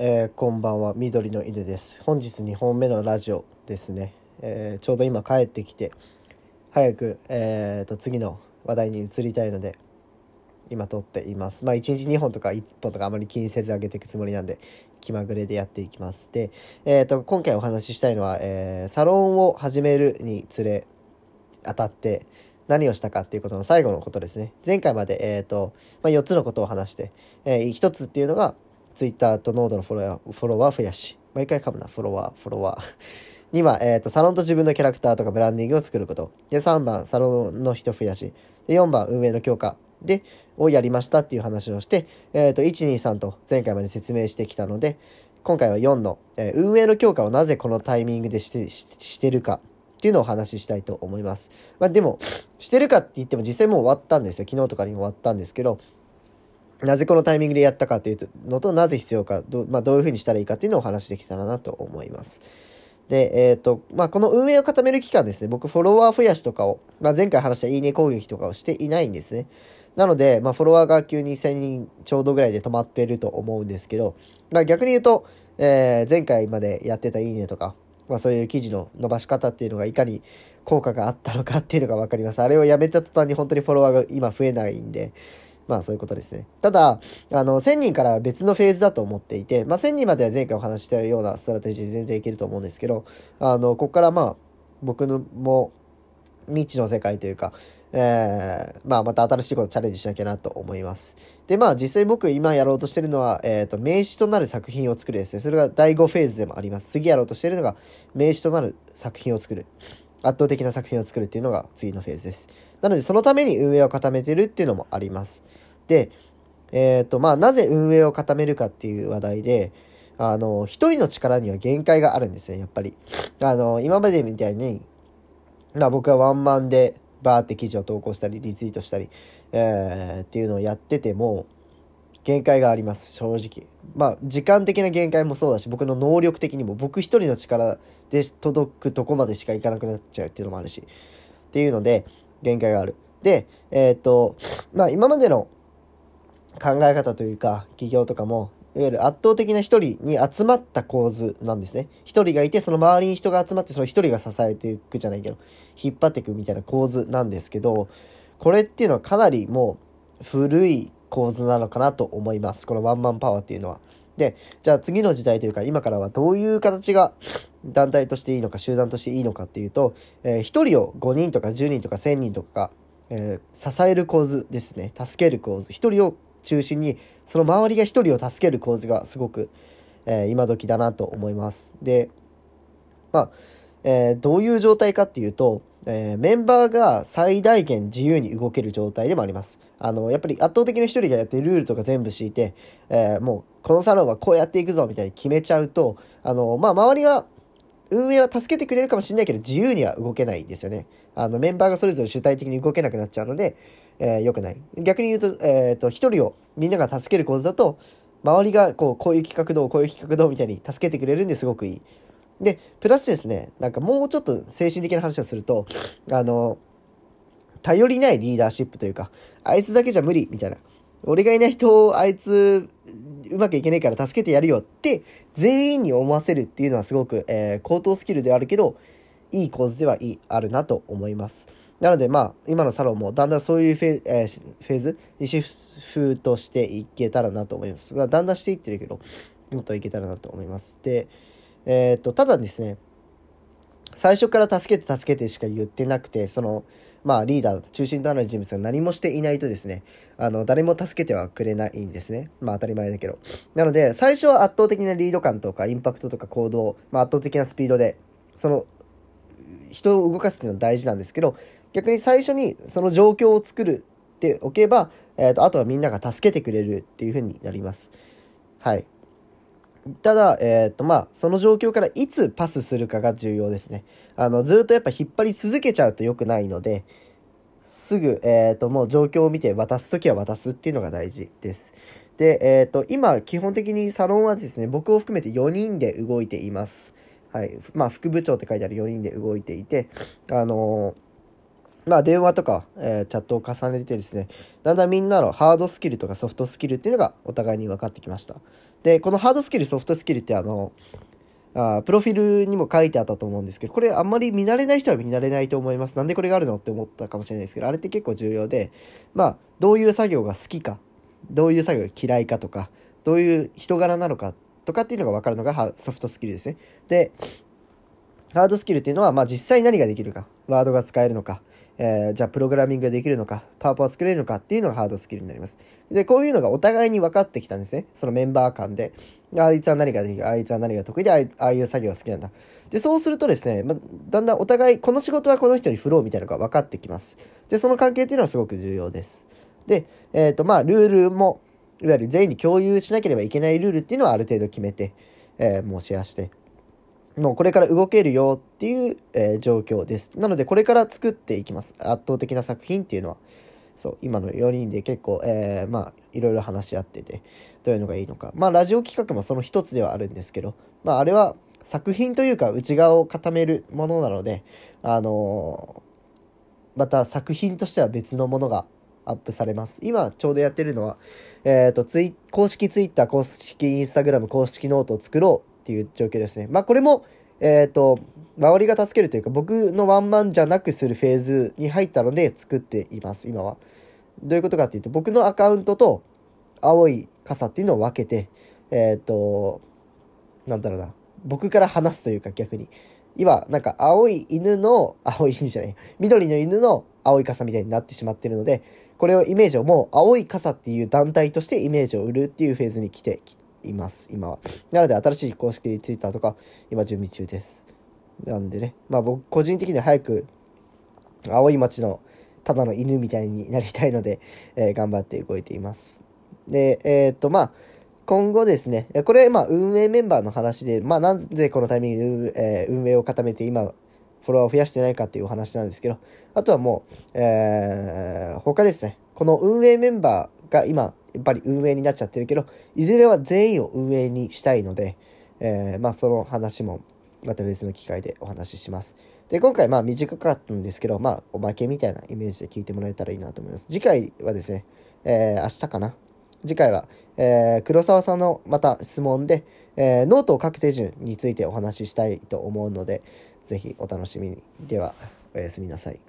えー、こんばんは。緑の犬です。本日2本目のラジオですね、えー、ちょうど今帰ってきて早く、えーと、次の話題に移りたいので今撮っています。まあ1日2本とか1本とかあまり気にせず上げていくつもりなんで気まぐれでやっていきます。で、えーと、今回お話ししたいのは、えー、サロンを始めるにつれ当たって何をしたかっていうことの最後のことですね。前回まで、えーとまあ、4つのことを話して、えー、1つっていうのがツイッターとノードのフォロワーフォロワー増やし、毎回噛むな、フォロワー、フォロワー。2番、えっ、ー、と、サロンと自分のキャラクターとかブランディングを作ること。で、3番、サロンの人増やし。で、4番、運営の強化。で、をやりましたっていう話をして、えっ、ー、と、1、2、3と前回まで説明してきたので、今回は4の、えー、運営の強化をなぜこのタイミングでしてししてるかっていうのをお話ししたいと思います。まあ、でも、してるかって言っても実際もう終わったんですよ。昨日とかに終わったんですけど、なぜこのタイミングでやったかっていうのと、なぜ必要か、ど,、まあ、どういうふうにしたらいいかっていうのをお話しできたらなと思います。で、えっ、ー、と、まあ、この運営を固める期間ですね、僕フォロワー増やしとかを、まあ、前回話したいいね攻撃とかをしていないんですね。なので、まあ、フォロワーが急に1000人ちょうどぐらいで止まってると思うんですけど、まあ、逆に言うと、えー、前回までやってたいいねとか、まあ、そういう記事の伸ばし方っていうのがいかに効果があったのかっていうのが分かります。あれをやめた途端に本当にフォロワーが今増えないんで、まあそういうことですね。ただ、あの、1000人からは別のフェーズだと思っていて、まあ1000人までは前回お話したようなストラテジー全然いけると思うんですけど、あの、ここからまあ、僕のも未知の世界というか、えー、まあまた新しいことチャレンジしなきゃなと思います。で、まあ実際僕今やろうとしてるのは、えっ、ー、と、名詞となる作品を作るですね。それが第5フェーズでもあります。次やろうとしてるのが、名詞となる作品を作る。圧倒的な作品を作るっていうのが次のフェーズです。なので、そのために運営を固めてるっていうのもあります。で、えっ、ー、と、まあ、なぜ運営を固めるかっていう話題で、あの、一人の力には限界があるんですね、やっぱり。あの、今までみたいに、まあ、僕はワンマンでバーって記事を投稿したり、リツイートしたり、えー、っていうのをやってても、限界があります、正直。まあ、時間的な限界もそうだし、僕の能力的にも、僕一人の力で届くとこまでしかいかなくなっちゃうっていうのもあるし、っていうので、限界がある。で、えっ、ー、と、まあ、今までの考え方というか、企業とかも、いわゆる圧倒的な一人に集まった構図なんですね。一人がいて、その周りに人が集まって、その一人が支えていくじゃないけど、引っ張っていくみたいな構図なんですけど、これっていうのはかなりもう古い構図なのかなと思います。このワンマンパワーっていうのは。で、じゃあ次の時代というか、今からはどういう形が団体としていいのか、集団としていいのかっていうと、えー、1人を5人とか10人とか1000人とかが、えー、支える構図ですね。助ける構図。1人を中心にその周りが一人を助ける構図がすごく、えー、今時だなと思います。で、まあ、えー、どういう状態かっていうと、えー、メンバーが最大限自由に動ける状態でもあります。あの、やっぱり圧倒的な一人がやってルールとか全部敷いて、えー、もうこのサロンはこうやっていくぞみたいに決めちゃうと、あの、まあ、周りは運営は助けてくれるかもしれないけど自由には動けないですよね。あのメンバーがそれぞれ主体的に動けなくなっちゃうので、えー、良くない。逆に言うと、えっ、ー、と、一人をみんなが助ける構図だと、周りがこう、こういう企画どう、こういう企画どうみたいに助けてくれるんですごくいい。で、プラスですね、なんかもうちょっと精神的な話をすると、あの、頼りないリーダーシップというか、あいつだけじゃ無理みたいな。俺がいない人をあいつうまくいけないから助けてやるよって全員に思わせるっていうのはすごく、えー、高等スキルではあるけど、いい構図ではいい、あるなと思います。なのでまあ、今のサロンもだんだんそういうフェ,、えー、フェーズにシフトしていけたらなと思います。まあ、だんだんしていってるけど、もっといけたらなと思います。で、えっ、と、ただですね、最初から助けて助けてしか言ってなくて、その、まあリーダー、中心となる人物が何もしていないとですね、あの、誰も助けてはくれないんですね。まあ当たり前だけど。なので、最初は圧倒的なリード感とかインパクトとか行動、まあ圧倒的なスピードで、その、人を動かすっていうのは大事なんですけど、逆に最初にその状況を作るっておけば、えっ、ー、と、あとはみんなが助けてくれるっていう風になります。はい。ただ、えっ、ー、と、まあ、その状況からいつパスするかが重要ですね。あの、ずっとやっぱ引っ張り続けちゃうと良くないので、すぐ、えっ、ー、と、もう状況を見て渡すときは渡すっていうのが大事です。で、えっ、ー、と、今、基本的にサロンはですね、僕を含めて4人で動いています。はい。まあ、副部長って書いてある4人で動いていて、あのまあ電話とか、えー、チャットを重ねてですね、だんだんみんなのハードスキルとかソフトスキルっていうのがお互いに分かってきました。で、このハードスキル、ソフトスキルってあの、あプロフィールにも書いてあったと思うんですけど、これあんまり見慣れない人は見慣れないと思います。なんでこれがあるのって思ったかもしれないですけど、あれって結構重要で、まあ、どういう作業が好きか、どういう作業が嫌いかとか、どういう人柄なのかとかっていうのが分かるのがソフトスキルですね。で、ハードスキルっていうのは、まあ実際何ができるか、ワードが使えるのか、えー、じゃあプログラミングができるのか、パワポは作れるのかっていうのがハードスキルになります。で、こういうのがお互いに分かってきたんですね。そのメンバー間で。あいつは何ができる、あいつは何が得意で、ああいう作業が好きなんだ。で、そうするとですね、まだんだんお互い、この仕事はこの人に振ろうみたいなのが分かってきます。で、その関係っていうのはすごく重要です。で、えっ、ー、と、まあ、ルールも、いわゆる全員に共有しなければいけないルールっていうのはある程度決めて、えー、もうシェアして、もうこれから動けるよっていう、えー、状況です。なのでこれから作っていきます。圧倒的な作品っていうのは。そう、今の4人で結構、えー、まあ、いろいろ話し合ってて、どういうのがいいのか。まあ、ラジオ企画もその一つではあるんですけど、まあ、あれは作品というか内側を固めるものなので、あのー、また作品としては別のものがアップされます。今ちょうどやってるのは、えっ、ー、と、ツイ、公式 Twitter、公式 Instagram、公式ノートを作ろうっていう状況ですね。まあこれも、えっ、ー、と、周りが助けるというか僕のワンマンじゃなくするフェーズに入ったので作っています、今は。どういうことかっていうと、僕のアカウントと青い傘っていうのを分けて、えっ、ー、と、なんだろうな、僕から話すというか逆に。今、なんか青い犬の、青い犬じゃない、緑の犬の青い傘みたいになってしまってるので、これをイメージをもう青い傘っていう団体としてイメージを売るっていうフェーズに来ています、今は。なので新しい公式 Twitter とか今準備中です。なんでね、まあ僕個人的には早く青い街のただの犬みたいになりたいので、えー、頑張って動いています。で、えー、っと、まあ、今後ですね、これ、まあ、運営メンバーの話で、まあ、なぜこのタイミングで、えー、運営を固めて今、フォロワーを増やしてないかっていうお話なんですけど、あとはもう、えー、他ですね、この運営メンバーが今、やっぱり運営になっちゃってるけど、いずれは全員を運営にしたいので、えー、まあその話もまた別の機会でお話しします。で、今回まあ短かったんですけど、まあおまけみたいなイメージで聞いてもらえたらいいなと思います。次回はですね、えー、明日かな？次回は、えー、黒沢さんのまた質問で、えー、ノートを書く手順についてお話ししたいと思うので、ぜひお楽しみに。では、おやすみなさい。